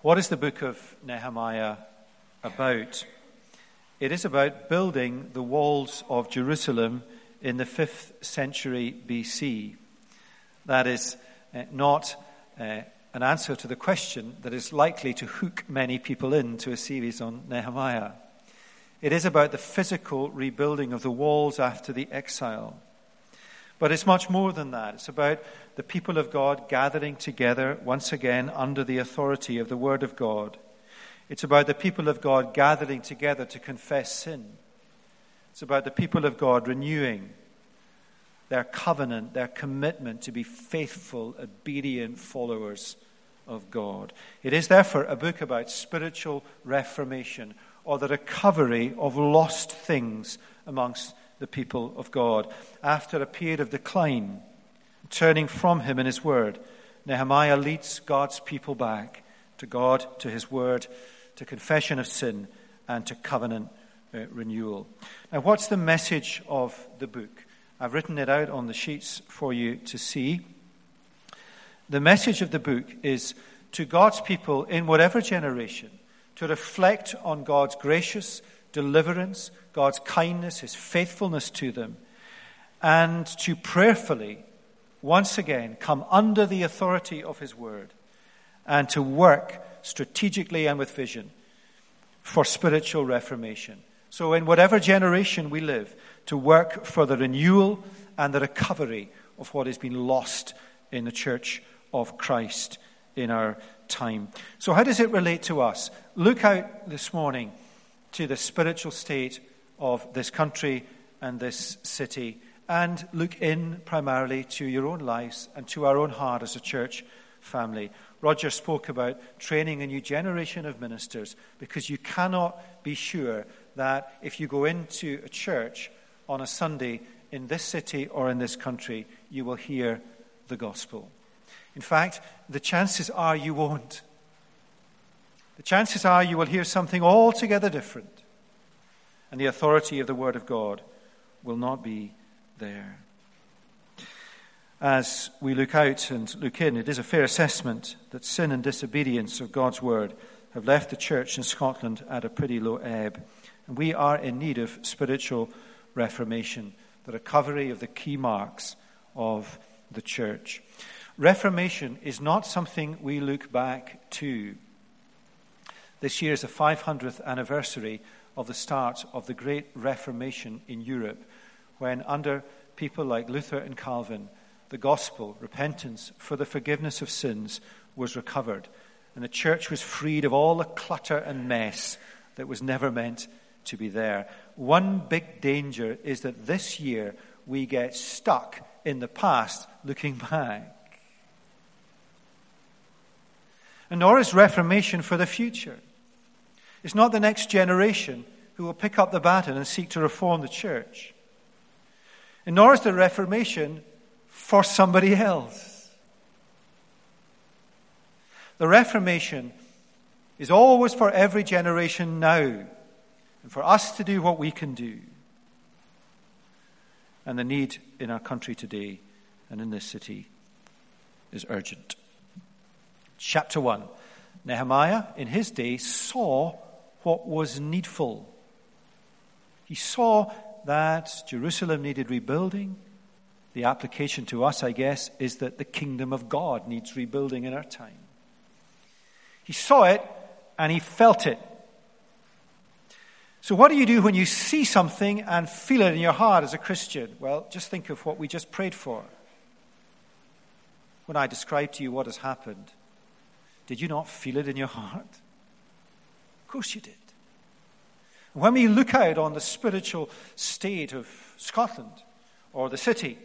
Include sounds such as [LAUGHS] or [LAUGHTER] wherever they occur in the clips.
What is the book of Nehemiah about? It is about building the walls of Jerusalem in the 5th century BC. That is uh, not uh, an answer to the question that is likely to hook many people into a series on Nehemiah. It is about the physical rebuilding of the walls after the exile. But it's much more than that. It's about the people of God gathering together once again under the authority of the Word of God. It's about the people of God gathering together to confess sin. It's about the people of God renewing their covenant, their commitment to be faithful, obedient followers of God. It is therefore a book about spiritual reformation or the recovery of lost things amongst the people of God. After a period of decline, turning from Him and His Word, Nehemiah leads God's people back to God, to His Word, to confession of sin, and to covenant uh, renewal. Now, what's the message of the book? I've written it out on the sheets for you to see. The message of the book is to God's people in whatever generation to reflect on God's gracious deliverance, God's kindness, His faithfulness to them, and to prayerfully, once again, come under the authority of His Word and to work strategically and with vision for spiritual reformation. So, in whatever generation we live, to work for the renewal and the recovery of what has been lost in the church of Christ in our time. So, how does it relate to us? Look out this morning to the spiritual state of this country and this city, and look in primarily to your own lives and to our own heart as a church family. Roger spoke about training a new generation of ministers because you cannot be sure that if you go into a church on a Sunday in this city or in this country, you will hear the gospel. In fact, the chances are you won't. The chances are you will hear something altogether different, and the authority of the Word of God will not be there. As we look out and look in, it is a fair assessment that sin and disobedience of God's Word have left the church in Scotland at a pretty low ebb. And we are in need of spiritual Reformation, the recovery of the key marks of the church. Reformation is not something we look back to. This year is the 500th anniversary of the start of the Great Reformation in Europe, when, under people like Luther and Calvin, the gospel, repentance for the forgiveness of sins, was recovered, and the church was freed of all the clutter and mess that was never meant to be there. One big danger is that this year we get stuck in the past looking back. And nor is Reformation for the future. It's not the next generation who will pick up the baton and seek to reform the church. And nor is the Reformation for somebody else. The Reformation is always for every generation now and for us to do what we can do. And the need in our country today and in this city is urgent. Chapter 1 Nehemiah, in his day, saw what was needful. He saw that Jerusalem needed rebuilding. The application to us, I guess, is that the kingdom of God needs rebuilding in our time. He saw it and he felt it. So, what do you do when you see something and feel it in your heart as a Christian? Well, just think of what we just prayed for. When I described to you what has happened, did you not feel it in your heart? Of course you did. When we look out on the spiritual state of Scotland or the city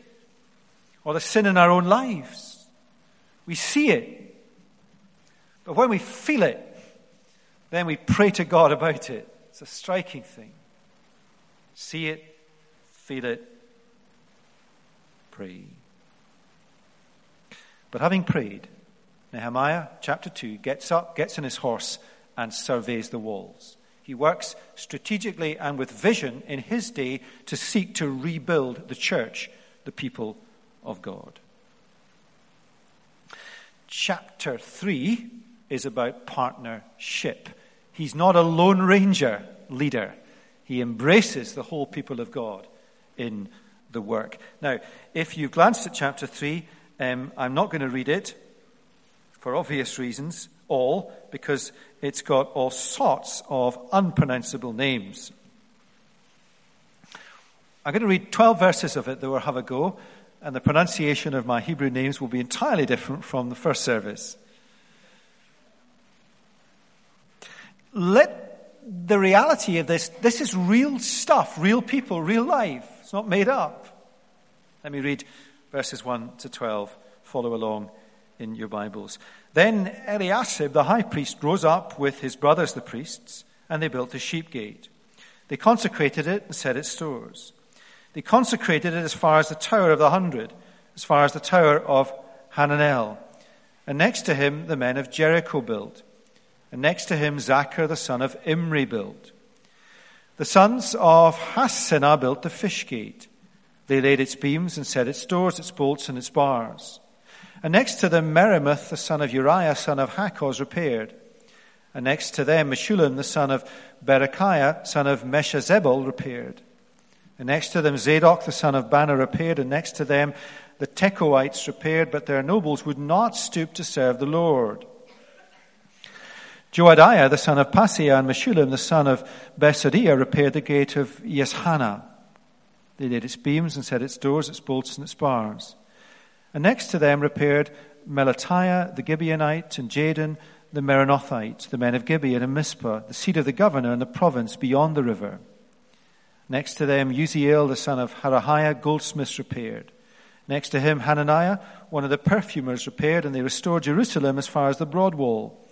or the sin in our own lives, we see it. But when we feel it, then we pray to God about it. It's a striking thing. See it, feel it, pray. But having prayed, Nehemiah chapter 2 gets up, gets on his horse, and surveys the walls. He works strategically and with vision in his day to seek to rebuild the church, the people of God. Chapter 3 is about partnership. He's not a lone ranger leader. He embraces the whole people of God in the work. Now, if you've glanced at chapter 3, um, I'm not going to read it for obvious reasons, all, because it's got all sorts of unpronounceable names. I'm going to read 12 verses of it that will have a go, and the pronunciation of my Hebrew names will be entirely different from the first service. Let the reality of this, this is real stuff, real people, real life. It's not made up. Let me read verses 1 to 12. Follow along in your Bibles. Then Eliashib the high priest rose up with his brothers the priests, and they built the sheep gate. They consecrated it and set its stores. They consecrated it as far as the Tower of the Hundred, as far as the Tower of Hananel. And next to him the men of Jericho built. And next to him Zaccur the son of Imri built. The sons of Hassenaah built the fish gate. They laid its beams and set its doors, its bolts, and its bars. And next to them, Meremoth, the son of Uriah, son of Hakoz, repaired. And next to them, Meshullam, the son of Berechiah, son of Meshezabel, repaired. And next to them, Zadok, the son of Baana, repaired. And next to them, the Tekoites repaired, but their nobles would not stoop to serve the Lord. Joadiah, the son of Paseah, and Meshullam, the son of Besodeiah, repaired the gate of Yeshana. They laid its beams and set its doors, its bolts, and its bars. And next to them repaired Melatiah the Gibeonite and Jadon the Meronothite, the men of Gibeon and Mizpah, the seat of the governor in the province beyond the river. Next to them, Uzziel the son of Harahiah, goldsmiths repaired. Next to him, Hananiah, one of the perfumers, repaired, and they restored Jerusalem as far as the broad wall.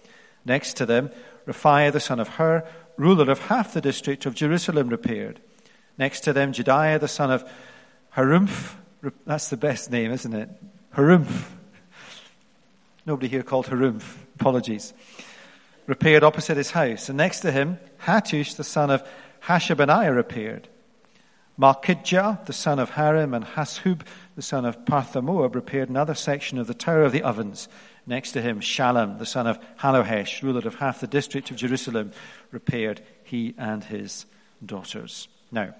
Next to them, Rephaiah the son of Hur, ruler of half the district of Jerusalem, repaired. Next to them, Jedaiah the son of Harumph. That's the best name, isn't it? Harumph. Nobody here called Harumph. Apologies. Repaired opposite his house. And next to him, Hattush the son of Hashabaniah repaired. Malchijah the son of Harim and Hashub, the son of Pahath-moab repaired another section of the Tower of the Ovens. Next to him, Shallum the son of Hallohesh, ruler of half the district of Jerusalem, repaired he and his daughters. Now,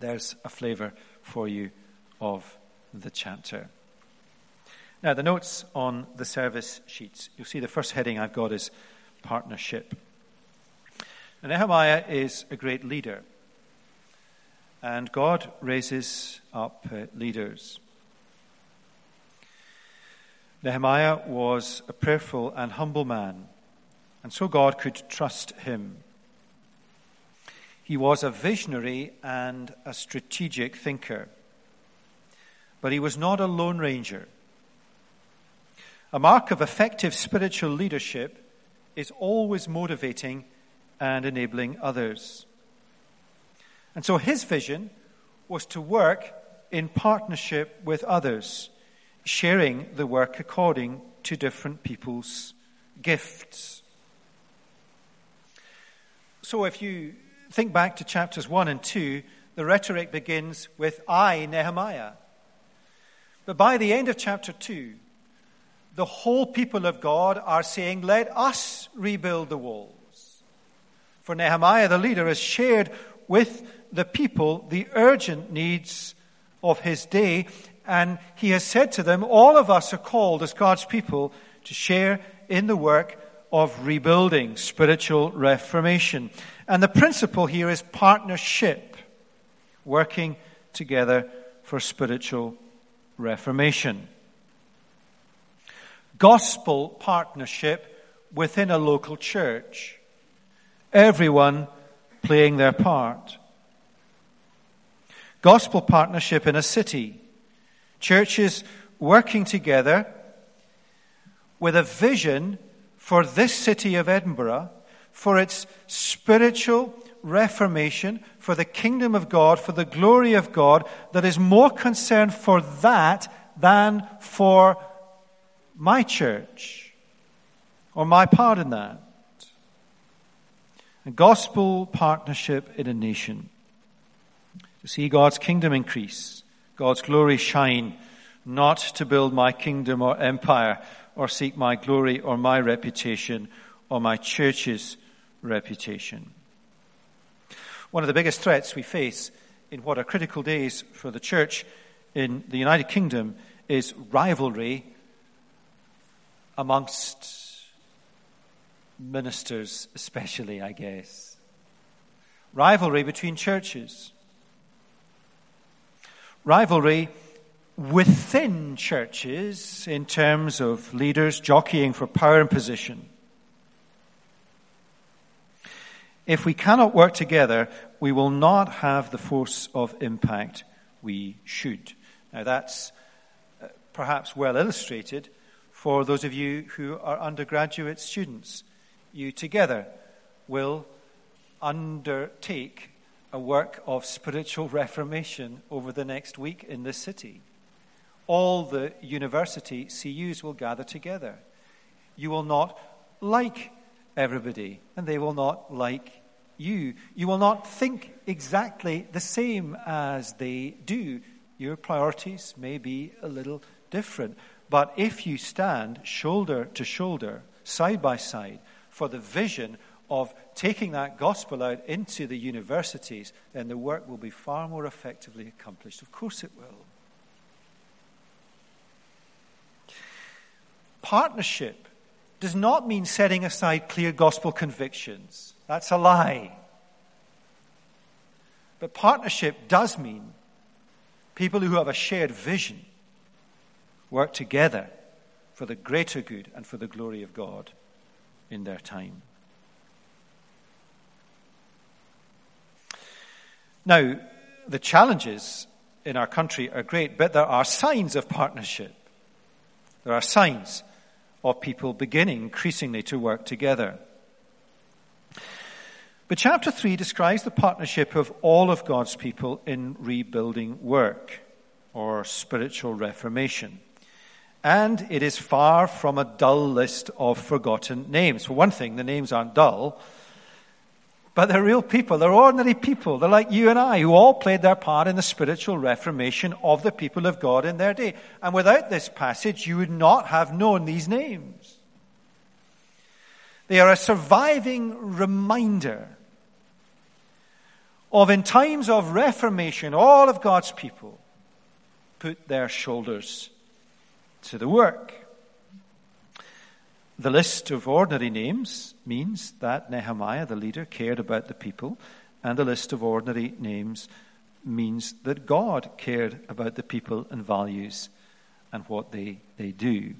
there's a flavor for you of the chapter. Now, the notes on the service sheets. You'll see the first heading I've got is partnership. And Nehemiah is a great leader. And God raises up leaders. Nehemiah was a prayerful and humble man, and so God could trust him. He was a visionary and a strategic thinker. But he was not a lone ranger. A mark of effective spiritual leadership is always motivating and enabling others. And so his vision was to work in partnership with others, sharing the work according to different people's gifts. So if you think back to chapters 1 and 2, the rhetoric begins with I, Nehemiah. But by the end of chapter 2, the whole people of God are saying, Let us rebuild the walls. For Nehemiah, the leader, has shared with the people the urgent needs of his day, and he has said to them, All of us are called as God's people to share in the work of rebuilding, spiritual reformation. And the principle here is partnership, working together for spiritual reformation. Gospel partnership within a local church. Everyone playing their part. Gospel partnership in a city. Churches working together with a vision for this city of Edinburgh for its spiritual reformation, for the kingdom of God, for the glory of God, that is more concerned for that than for my church or my part in that. A gospel partnership in a nation. To see God's kingdom increase, God's glory shine, not to build my kingdom or empire or seek my glory or my reputation or my church's reputation. One of the biggest threats we face in what are critical days for the church in the United Kingdom is rivalry amongst ministers, especially, I guess. Rivalry between churches. Rivalry within churches in terms of leaders jockeying for power and position. If we cannot work together, we will not have the force of impact we should. Now, that's uh, perhaps well illustrated for those of you who are undergraduate students. You together will undertake a work of spiritual reformation over the next week in this city. All the university CUs will gather together. You will not like everybody, and they will not like you. You will not think exactly the same as they do. Your priorities may be a little different. But if you stand shoulder to shoulder, side by side, for the vision of taking that gospel out into the universities, then the work will be far more effectively accomplished. Of course, it will. Partnership does not mean setting aside clear gospel convictions. That's a lie. But partnership does mean people who have a shared vision work together for the greater good and for the glory of God in their time. Now, the challenges in our country are great, but there are signs of partnership. There are signs of people beginning increasingly to work together. But chapter 3 describes the partnership of all of God's people in rebuilding work or spiritual reformation. And it is far from a dull list of forgotten names. For one thing, the names aren't dull, but they're real people. They're ordinary people. They're like you and I, who all played their part in the spiritual reformation of the people of God in their day. And without this passage, you would not have known these names. They are a surviving reminder of, in times of reformation, all of God's people put their shoulders to the work. The list of ordinary names means that Nehemiah, the leader, cared about the people, and the list of ordinary names means that God cared about the people and values and what they, they do.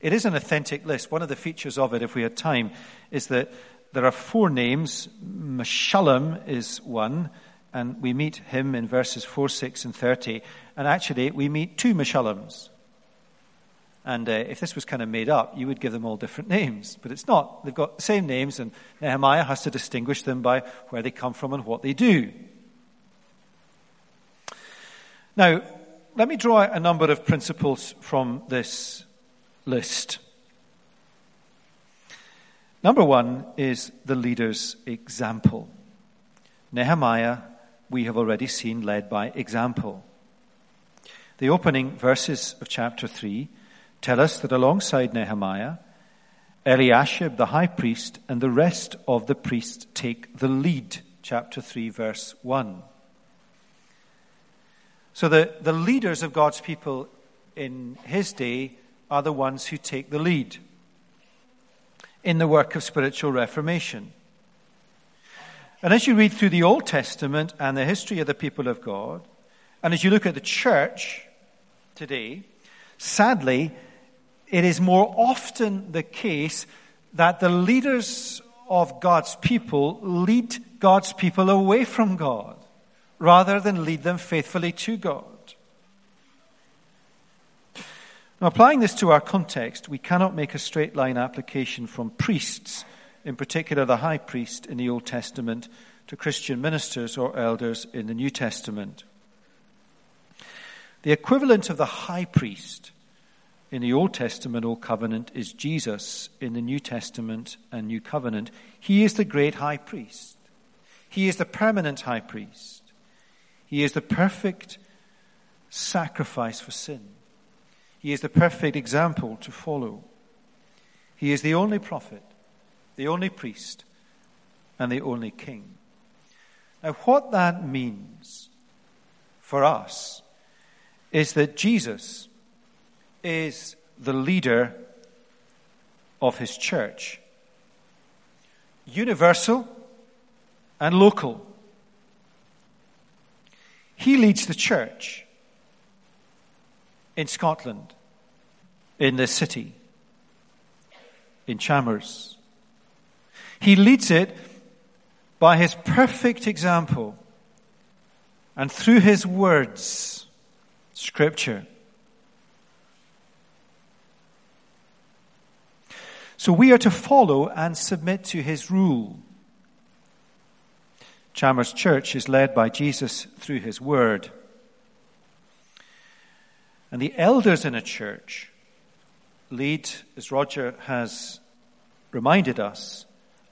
It is an authentic list. One of the features of it, if we had time, is that there are four names. Meshullam is one, and we meet him in verses 4, 6, and 30. And actually, we meet two Meshullams. And uh, if this was kind of made up, you would give them all different [LAUGHS] names. But it's not. They've got the same names, and Nehemiah has to distinguish them by where they come from and what they do. Now, let me draw a number of principles from this list. Number one is the leader's example. Nehemiah, we have already seen, led by example. The opening verses of chapter 3 tell us that alongside Nehemiah, Eliashib, the high priest, and the rest of the priests take the lead. Chapter 3, verse 1. So the, the leaders of God's people in his day are the ones who take the lead in the work of spiritual reformation. And as you read through the Old Testament and the history of the people of God, and as you look at the church today, sadly, it is more often the case that the leaders of God's people lead God's people away from God rather than lead them faithfully to God. Now, applying this to our context, we cannot make a straight line application from priests, in particular the high priest in the Old Testament, to Christian ministers or elders in the New Testament. The equivalent of the high priest in the Old Testament, Old Covenant, is Jesus in the New Testament and New Covenant. He is the great high priest. He is the permanent high priest. He is the perfect sacrifice for sin. He is the perfect example to follow. He is the only prophet, the only priest, and the only king. Now, what that means for us is that Jesus is the leader of his church, universal and local. He leads the church in Scotland, in this city, in Chalmers. He leads it by his perfect example and through his words, Scripture. So we are to follow and submit to his rule. Chalmers Church is led by Jesus through his word. And the elders in a church lead, as Roger has reminded us,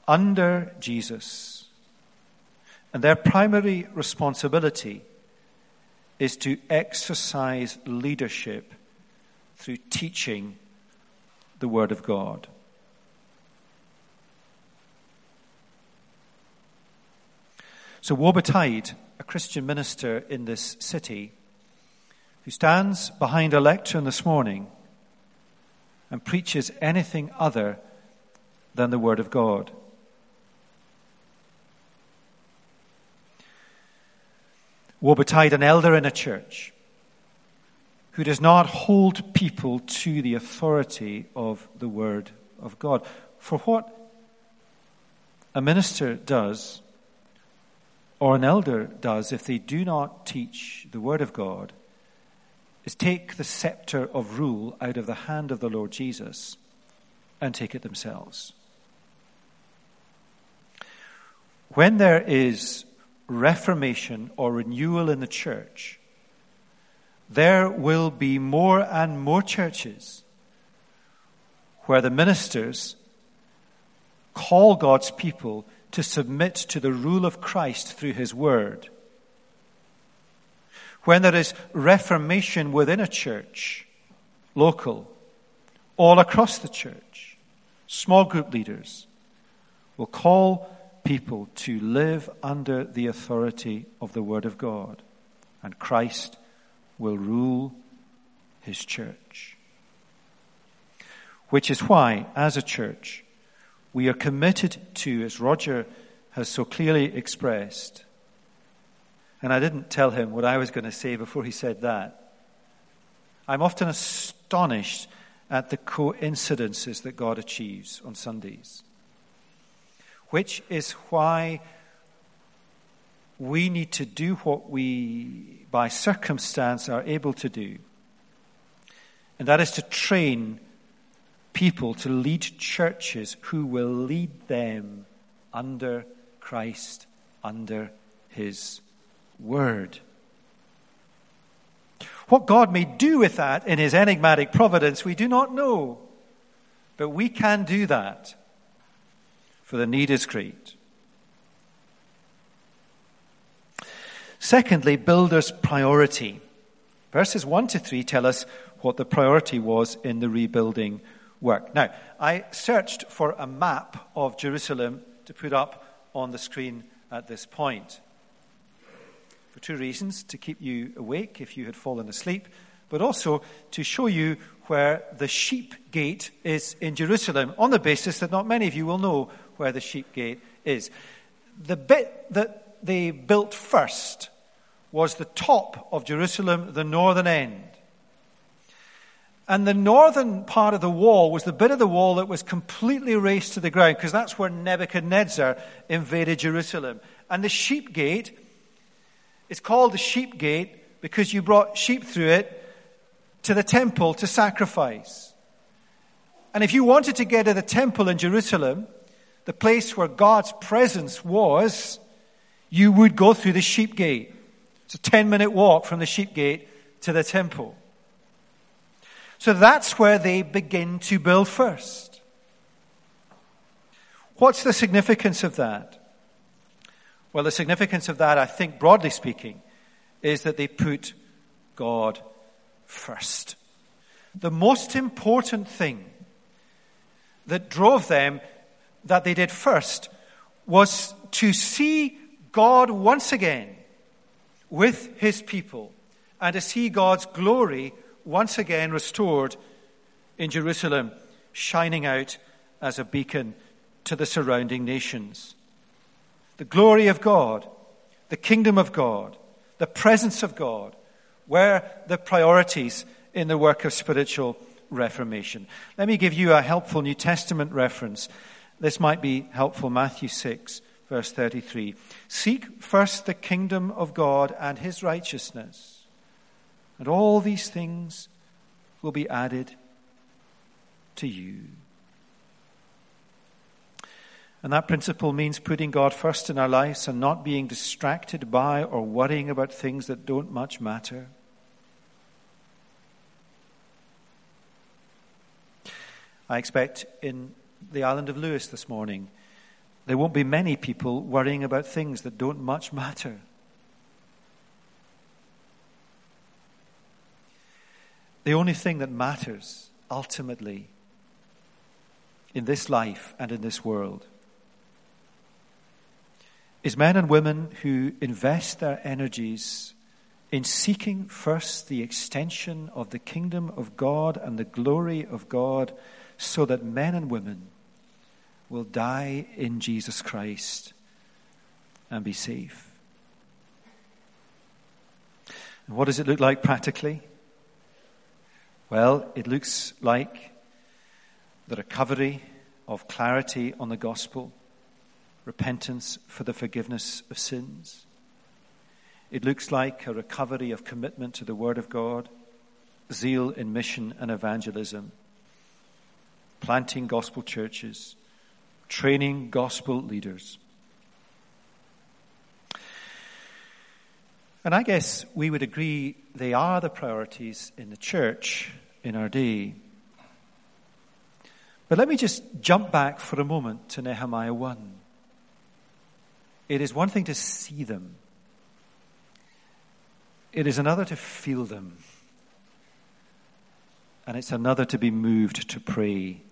under Jesus. And their primary responsibility is to exercise leadership through teaching the Word of God. So, woe betide a Christian minister in this city who stands behind a lectern this morning and preaches anything other than the Word of God. Woe betide an elder in a church who does not hold people to the authority of the Word of God. For what a minister does, or an elder does, if they do not teach the Word of God, is take the scepter of rule out of the hand of the Lord Jesus and take it themselves. When there is reformation or renewal in the church, there will be more and more churches where the ministers call God's people to submit to the rule of Christ through his word. When there is reformation within a church, local, all across the church, small group leaders will call people to live under the authority of the Word of God, and Christ will rule his church. Which is why, as a church, we are committed to, as Roger has so clearly expressed, and I didn't tell him what I was going to say before he said that. I'm often astonished at the coincidences that God achieves on Sundays which is why we need to do what we, by circumstance, are able to do. And that is to train people to lead churches who will lead them under Christ, under His Word. What God may do with that in His enigmatic providence, we do not know. But we can do that for the need is great. Secondly, builder's priority. Verses 1 to 3 tell us what the priority was in the rebuilding work. Now, I searched for a map of Jerusalem to put up on the screen at this point. For two reasons to keep you awake if you had fallen asleep, but also to show you where the sheep gate is in Jerusalem, on the basis that not many of you will know where the sheep gate is. The bit that they built first was the top of Jerusalem, the northern end. And the northern part of the wall was the bit of the wall that was completely razed to the ground, because that's where Nebuchadnezzar invaded Jerusalem. And the sheep gate is called the sheep gate because you brought sheep through it to the temple to sacrifice. And if you wanted to get to the temple in Jerusalem, the place where God's presence was, you would go through the sheep gate. It's a 10 minute walk from the sheep gate to the temple. So that's where they begin to build first. What's the significance of that? Well, the significance of that, I think, broadly speaking, is that they put God first. the most important thing that drove them, that they did first, was to see God once again with his people and to see God's glory once again restored in Jerusalem, shining out as a beacon to the surrounding nations. The glory of God, the kingdom of God, the presence of God were the priorities in the work of spiritual reformation. Let me give you a helpful New Testament reference. This might be helpful. Matthew 6, verse 33. Seek first the kingdom of God and his righteousness, and all these things will be added to you. And that principle means putting God first in our lives and not being distracted by or worrying about things that don't much matter. I expect in the island of Lewis this morning, there won't be many people worrying about things that don't much matter. The only thing that matters ultimately in this life and in this world is men and women who invest their energies in seeking first the extension of the kingdom of God and the glory of God so that men and women will die in Jesus Christ and be safe. What does it look like practically? Well, it looks like the recovery of clarity on the gospel, repentance for the forgiveness of sins. It looks like a recovery of commitment to the Word of God, zeal in mission and evangelism planting gospel churches, training gospel leaders. And I guess we would agree they are the priorities in the church in our day. But let me just jump back for a moment to Nehemiah 1. It is one thing to see them, it is another to feel them, and it's another to be moved to pray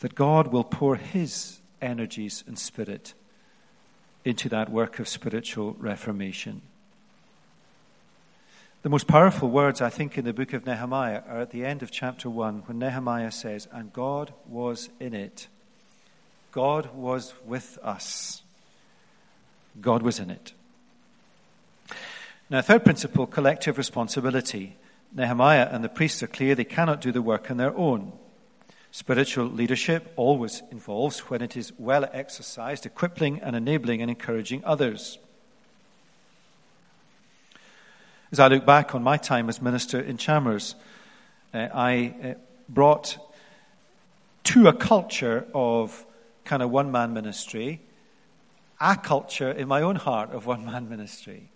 that God will pour His energies and spirit into that work of spiritual reformation. The most powerful words, I think, in the book of Nehemiah are at the end of chapter 1 when Nehemiah says, And God was in it. God was with us. God was in it. Now, third principle collective responsibility. Nehemiah and the priests are clear they cannot do the work on their own. Spiritual leadership always involves, when it is well exercised, equipping and enabling and encouraging others. As I look back on my time as minister in Chalmers, uh, I uh, brought to a culture of kind of one man ministry a culture in my own heart of one man ministry.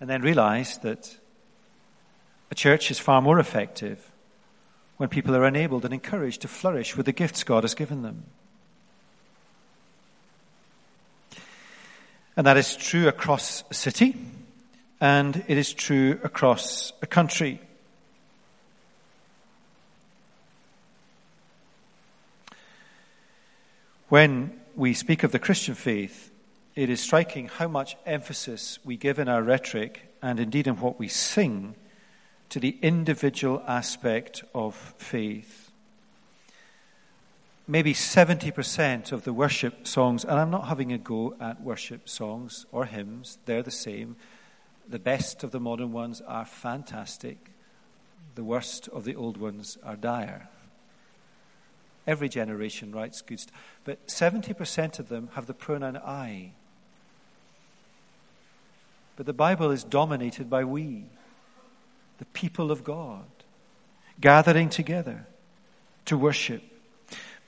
And then realized that a church is far more effective when people are enabled and encouraged to flourish with the gifts God has given them. And that is true across a city, and it is true across a country. When we speak of the Christian faith, it is striking how much emphasis we give in our rhetoric and indeed in what we sing to the individual aspect of faith. Maybe 70% of the worship songs, and I'm not having a go at worship songs or hymns, they're the same. The best of the modern ones are fantastic, the worst of the old ones are dire. Every generation writes good stuff, but 70% of them have the pronoun I. But the Bible is dominated by we the people of God, gathering together to worship.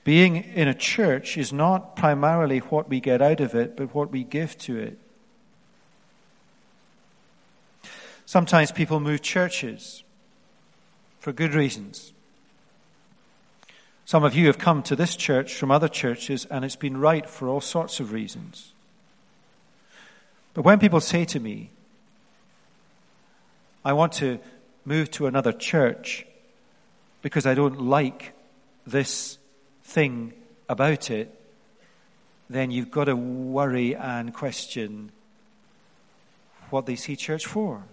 Being in a church is not primarily what we get out of it, but what we give to it. Sometimes people move churches for good reasons. Some of you have come to this church from other churches, and it's been right for all sorts of reasons. But when people say to me, I want to move to another church because I don't like this thing about it, then you've got to worry and question what they see church for.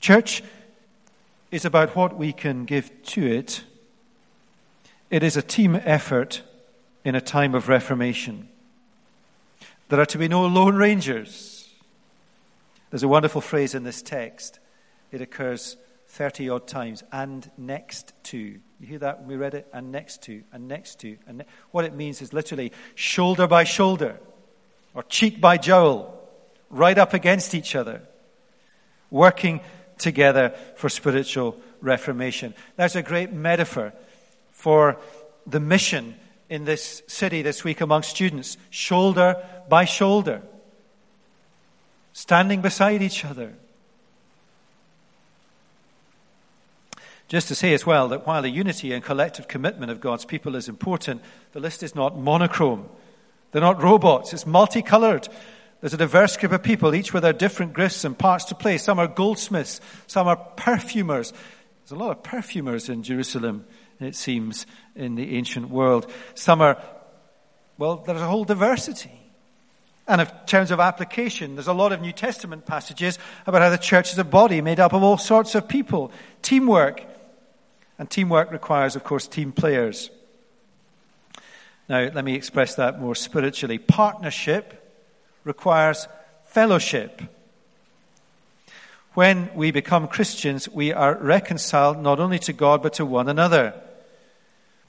Church is about what we can give to it. It is a team effort in a time of reformation. There are to be no lone rangers. There's a wonderful phrase in this text. It occurs 30 odd times. And next to. You hear that when we read it? And next to, and next to. And ne- what it means is literally shoulder by shoulder, or cheek by jowl, right up against each other, working together for spiritual reformation. That's a great metaphor for the mission in this city this week among students, shoulder by shoulder, standing beside each other. Just to say as well that while the unity and collective commitment of God's people is important, the list is not monochrome. They're not robots. It's multicolored. There's a diverse group of people, each with their different gifts and parts to play. Some are goldsmiths, some are perfumers. There's a lot of perfumers in Jerusalem, it seems, in the ancient world. Some are, well, there's a whole diversity. And in terms of application, there's a lot of New Testament passages about how the church is a body made up of all sorts of people. Teamwork. And teamwork requires, of course, team players. Now, let me express that more spiritually. Partnership requires fellowship. When we become Christians, we are reconciled not only to God but to one another.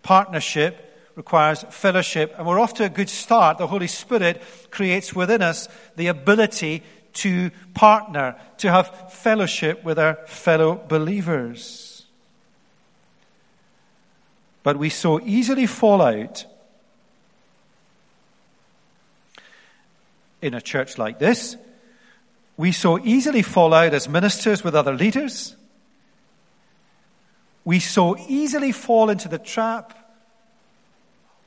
Partnership requires fellowship, and we're off to a good start. The Holy Spirit creates within us the ability to partner, to have fellowship with our fellow believers. But we so easily fall out in a church like this. We so easily fall out as ministers with other leaders. We so easily fall into the trap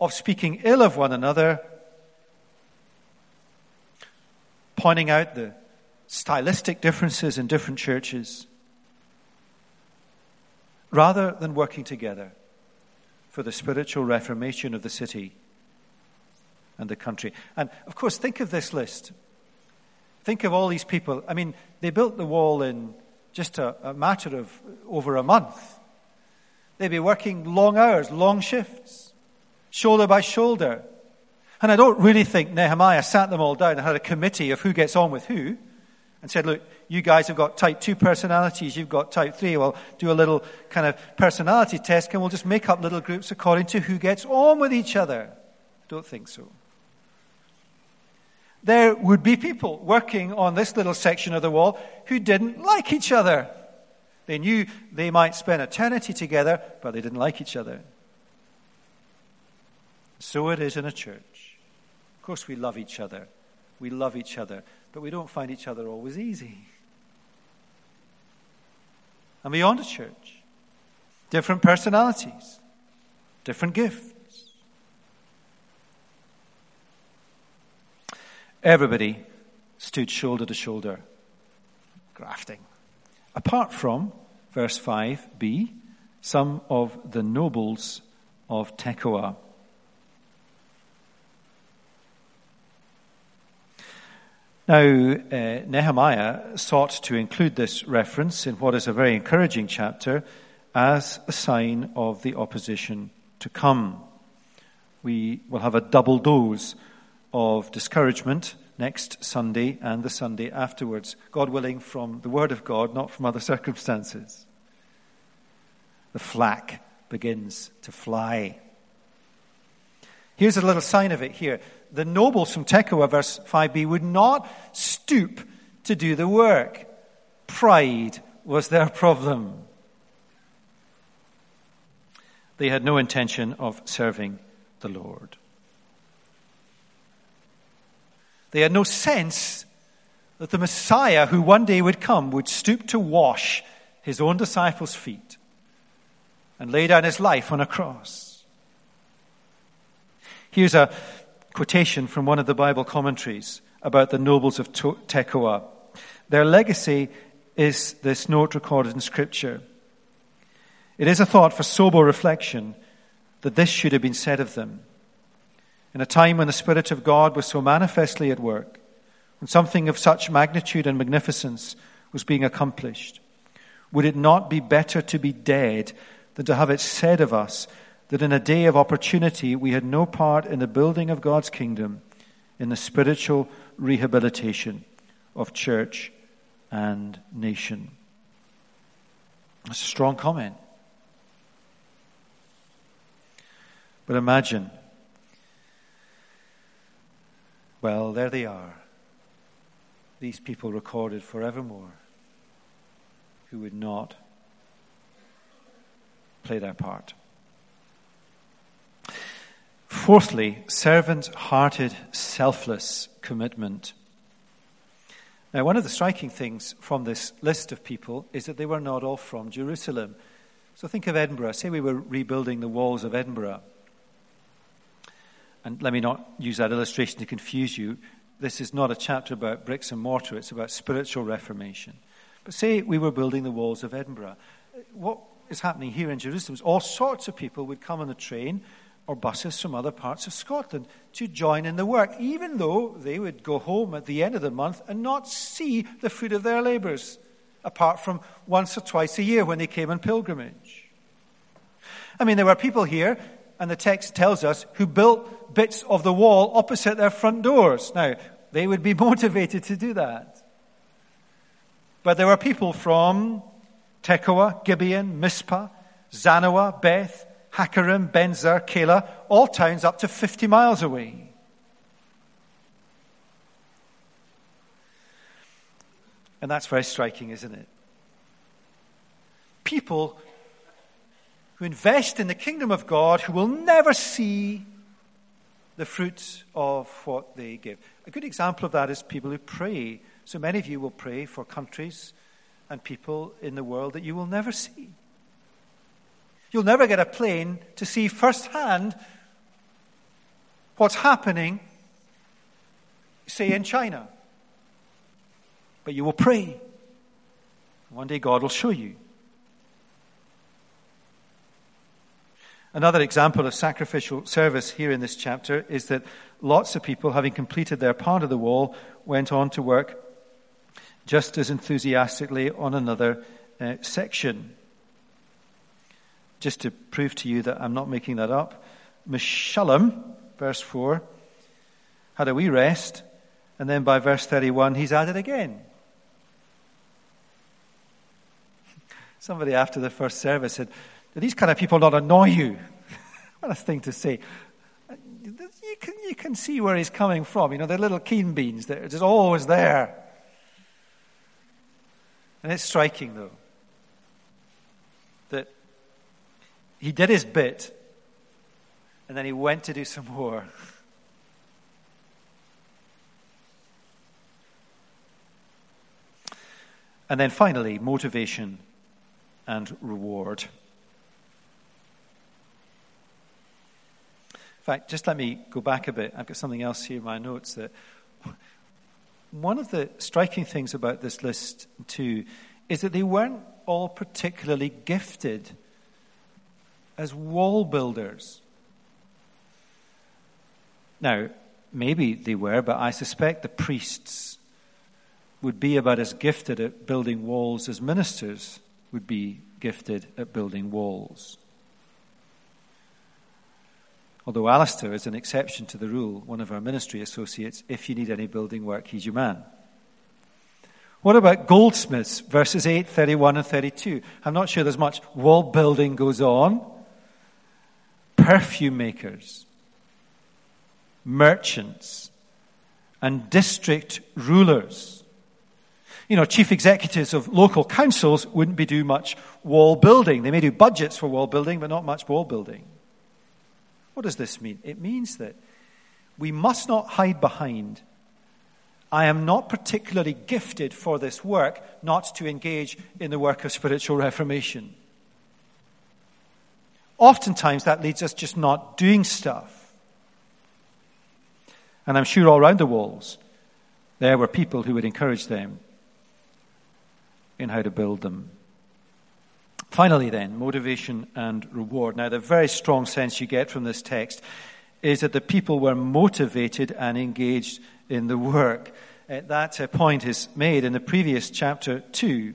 of speaking ill of one another, pointing out the stylistic differences in different churches, rather than working together for the spiritual reformation of the city and the country. And of course, think of this list. Think of all these people. I mean, they built the wall in just a, a matter of over a month. They'd be working long hours, long shifts, shoulder by shoulder. And I don't really think Nehemiah sat them all down and had a committee of who gets on with who and said, look, you guys have got type 2 personalities, you've got type 3. Well, do a little kind of personality test and we'll just make up little groups according to who gets on with each other. Don't think so there would be people working on this little section of the wall who didn't like each other. They knew they might spend eternity together, but they didn't like each other. So it is in a church. Of course, we love each other. We love each other, but we don't find each other always easy. And beyond a church, different personalities, different gifts. Everybody stood shoulder to shoulder, grafting. Apart from, verse 5b, some of the nobles of Tekoa. Now, uh, Nehemiah sought to include this reference in what is a very encouraging chapter as a sign of the opposition to come. We will have a double dose of discouragement next Sunday and the Sunday afterwards. God willing, from the Word of God, not from other [LAUGHS] circumstances. The flack begins to fly. Here's a little sign of it here. The nobles from Tekoa, verse 5b, would not stoop to do the work. Pride was their [LAUGHS] problem. They had no intention of serving the Lord. They had no sense that the Messiah who one day would come would stoop to wash his own disciples' feet and lay down his life on a cross. Here's a quotation from one of the Bible commentaries about the nobles of Tekoa. Their legacy is this note recorded in Scripture. It is a thought for sober reflection that this should have been said of them. In a time when the Spirit of God was so manifestly at work, when something of such magnitude and magnificence was being accomplished, would it not be better to be dead than to have it said of us that in a day of opportunity we had no part in the building of God's kingdom, in the spiritual rehabilitation of church and nation? That's a strong comment. But imagine, well, there they are. These people recorded forevermore who would not play their part. Fourthly, servant hearted, selfless commitment. Now, one of the striking things from this list of people is that they were not all from Jerusalem. So think of Edinburgh. Say we were rebuilding the walls of Edinburgh. And let me not use that illustration to confuse you. This is not a chapter about bricks and mortar, it's about spiritual reformation. But say we were building the walls of Edinburgh. What is happening here in Jerusalem is all sorts of people would come on the train or buses from other parts of Scotland to join in the work, even though they would go home at the end of the month and not see the fruit of their labours, apart from once or twice a year when they came on pilgrimage. I mean, there were people here, and the text tells us, who built bits of the wall opposite their front doors. Now, they would be [LAUGHS] motivated to do that. But there were people from Tekoa, Gibeon, Mizpah, Zanoah, Beth, Hakkerem, Beth-zur, Keilah, all towns up to 50 miles away. And that's very striking, isn't it? People who invest in the kingdom of God who will never see the fruits of what they give. A good example of that is people who pray so many of you will pray for countries and people in the world that you will never see. You'll never get a plane to see firsthand what's happening, say, in China. But you will pray. One day God will show you. Another example of sacrificial service here in this chapter is that lots of people, having completed their part of the wall, went on to work just as enthusiastically on another uh, section. Just to prove to you that I'm not making that up, Meshullam, verse 4, had a wee rest, and then by verse 31, he's at it again. [LAUGHS] Somebody after the first service said, Do these kind of people not annoy you? [LAUGHS] what a thing to say. You can, you can see where he's coming from. You know, they're little keen beans that are just always there. And it's striking, though, that he did his bit and then he went to do some more. And then finally, motivation and reward. In fact, just let me go back a bit. I've got something else here in my notes that one of the striking things about this list, too, is that they weren't all particularly gifted as wall builders. Now, maybe they were, but I suspect the priests would be about as gifted at building walls as ministers would be gifted at building walls. Although Alistair is an exception to the rule, one of our ministry associates, if you need any building work, he's your man. What about goldsmiths, verses 8, 31, and 32? I'm not sure there's much wall building goes on. Perfume makers, merchants, and district rulers. You know, chief executives of local councils wouldn't be do much wall building. They may do budgets for wall building, but not much wall building. What does this mean? It means that we must not hide behind I am not particularly gifted for this work, not to engage in the work of spiritual reformation. Oftentimes that leads us just not doing stuff. And I'm sure all around the walls there were people who would encourage them in how to build them. Finally, then, motivation and reward. Now, the very strong sense you get from this text is that the people were motivated and engaged in the work. Uh, that uh, point is made in the previous chapter 2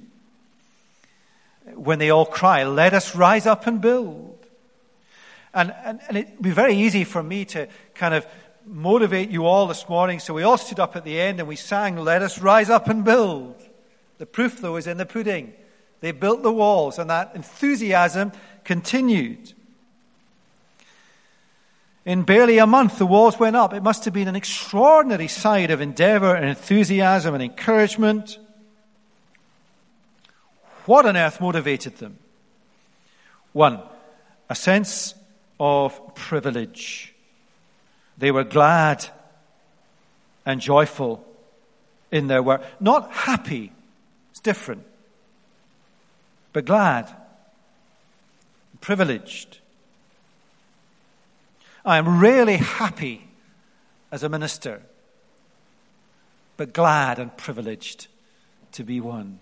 when they all cry, Let us rise up and build. And, and, and it'd be very easy for me to kind of motivate you all this morning. So we all stood up at the end and we sang, Let us rise up and build. The proof, though, is in the pudding. They built the walls, and that enthusiasm continued. In barely a month, the walls went up. It must have been an extraordinary sight of endeavor and enthusiasm and encouragement. What on earth motivated them? One, a sense of privilege. They were glad and joyful in their work. Not happy, it's different, but glad, privileged. I am really happy as a minister, but glad and privileged to be one.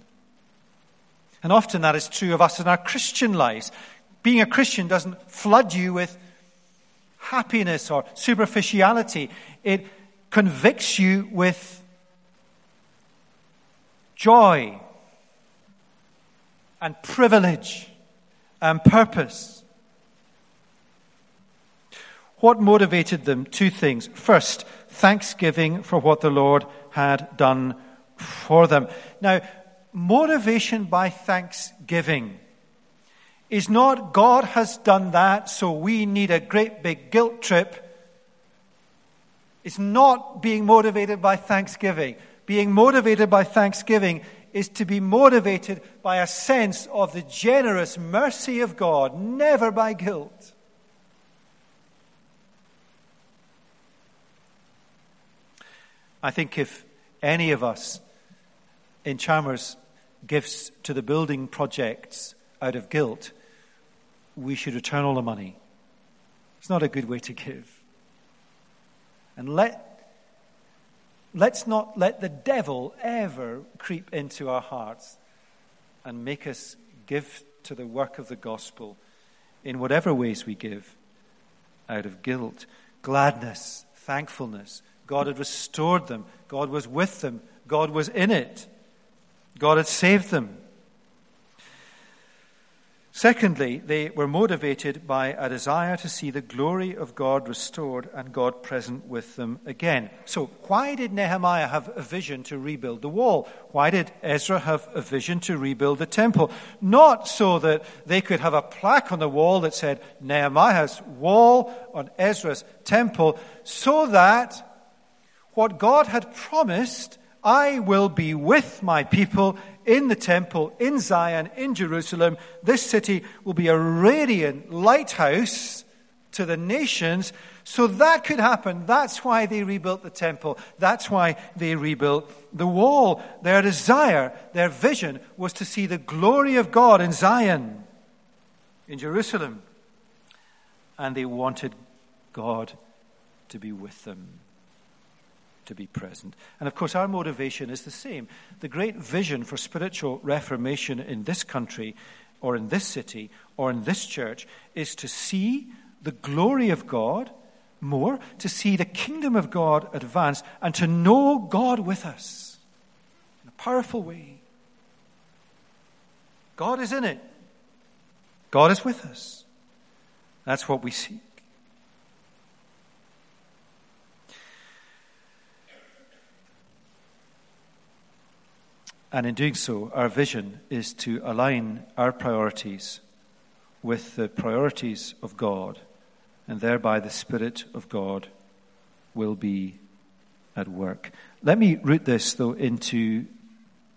And often that is true of us in our Christian lives. Being a Christian doesn't flood you with happiness or superficiality, it convicts you with joy and privilege and purpose. What motivated them? Two things. First, thanksgiving for what the Lord had done for them. Now, motivation by thanksgiving is not God has done that, so we need a great big guilt trip. It's not being motivated by thanksgiving. Being motivated by thanksgiving is to be motivated by a sense of the generous mercy of God, never by guilt. I think if any of us in Chalmers gives to the building projects out of guilt, we should return all the money. It's not a good way to give. And let, let's not let the devil ever creep into our hearts and make us give to the work of the gospel in whatever ways we give out of guilt, gladness, thankfulness. God had restored them, God was with them, God was in it. God had saved them. Secondly, they were motivated by a desire to see the glory of God restored and God present with them again. So, why did Nehemiah have a vision to rebuild the wall? Why did Ezra have a vision to rebuild the temple? Not so that they could have a plaque on the wall that said Nehemiah's wall on Ezra's temple, so that what God had promised I will be with my people in the temple, in Zion, in Jerusalem. This city will be a radiant lighthouse to the nations. So that could happen. That's why they rebuilt the temple. That's why they rebuilt the wall. Their desire, their vision was to see the glory of God in Zion, in Jerusalem. And they wanted God to be with them to be present. And of course, our motivation is the same. The great vision for spiritual reformation in this country, or in this city, or in this church is to see the glory of God more, to see the kingdom of God advance, and to know God with us in a powerful way. God is in it, God is with us. That's what we seek. And in doing so, our vision is to align our priorities with the priorities of God, and thereby the Spirit of God will be at work. Let me root this, though, into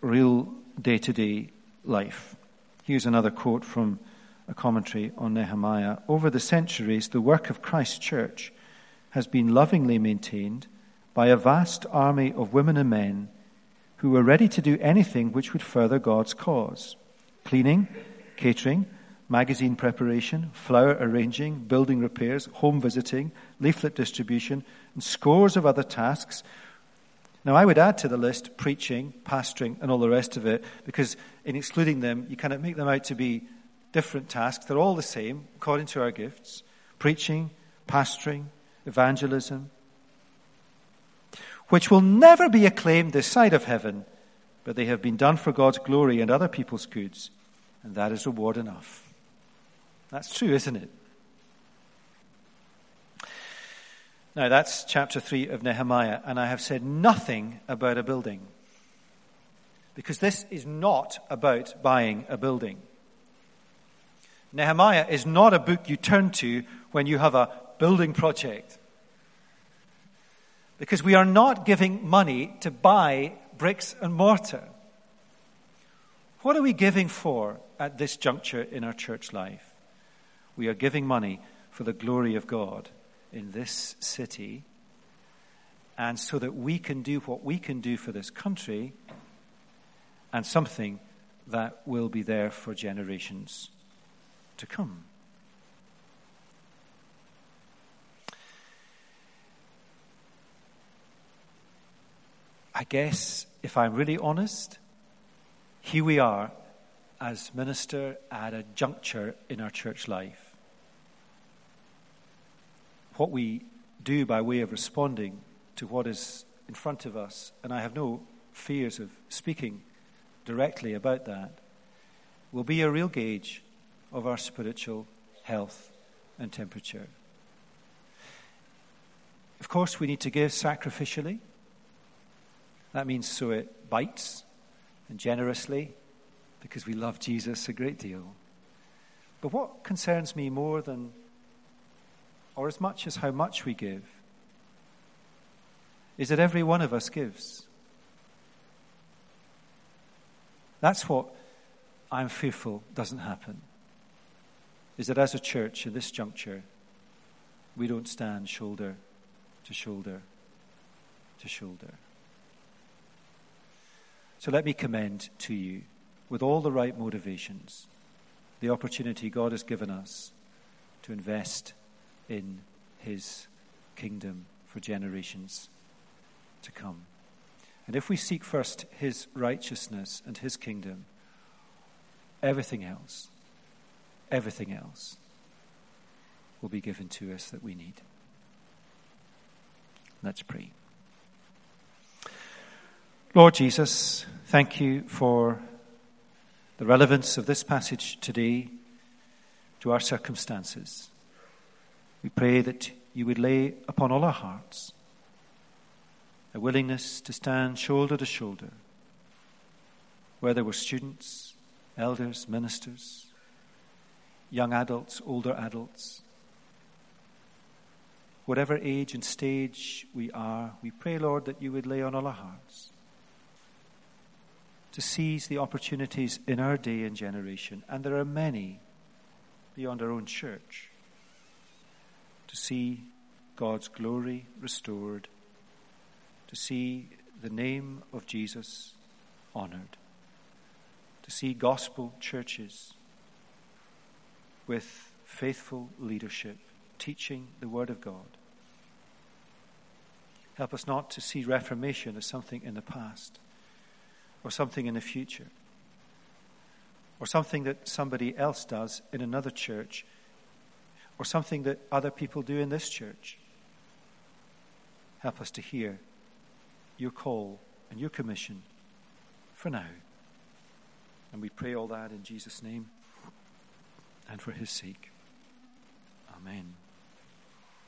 real day to day life. Here's another quote from a commentary on Nehemiah. Over the centuries, the work of Christ's church has been lovingly maintained by a vast army of women and men who were ready to do anything which would further God's cause. Cleaning, catering, magazine preparation, flower arranging, building repairs, home visiting, leaflet distribution, and scores of other tasks. Now, I would add to the list preaching, pastoring, and all the rest of it, because in excluding them, you kind of make them out to be different tasks. They're all the same according to our gifts. Preaching, pastoring, evangelism, which will never be acclaimed this side of heaven, but they have been done for God's glory and other people's goods, and that is reward enough. That's true, isn't it? Now, that's chapter 3 of Nehemiah, and I have said nothing about a building. Because this is not about buying a building. Nehemiah is not a book you turn to when you have a building project. Because we are not giving money to buy bricks and mortar. What are we giving for at this juncture in our church life? We are giving money for the glory of God in this city, and so that we can do what we can do for this country and something that will be there for generations to come. I guess, if I'm really honest, here we are as minister at a juncture in our church life what we do by way of responding to what is in front of us, and I have no fears of speaking directly about that, will be a real gauge of our spiritual health and temperature. Of course, we need to give sacrificially. That means so it bites and generously because we love Jesus a great deal. But what concerns me more than or as much as how much we give, is that every one of us gives. That's what I'm fearful doesn't happen. Is that as a church in this juncture, we don't stand shoulder to shoulder to shoulder. So let me commend to you, with all the right motivations, the opportunity God has given us to invest in his kingdom for generations to come. And if we seek first his righteousness and his kingdom, everything else, everything else will be given to us that we need. Let's pray. Lord Jesus, thank you for the relevance of this passage today to our circumstances. We pray that you would lay upon all our hearts a willingness to stand shoulder to shoulder, whether we're students, elders, ministers, young adults, older adults. Whatever age and stage we are, we pray, Lord, that you would lay on all our hearts to seize the opportunities in our day and generation. And there are many beyond our own church to see God's glory restored, to see the name of Jesus honored, to see gospel churches with faithful leadership teaching the Word of God. Help us not to see Reformation as something in the past or something in the future or something that somebody else does in another church or something that other people do in this church. Help us to hear your call and your commission for now. And we pray all that in Jesus' name and for his sake.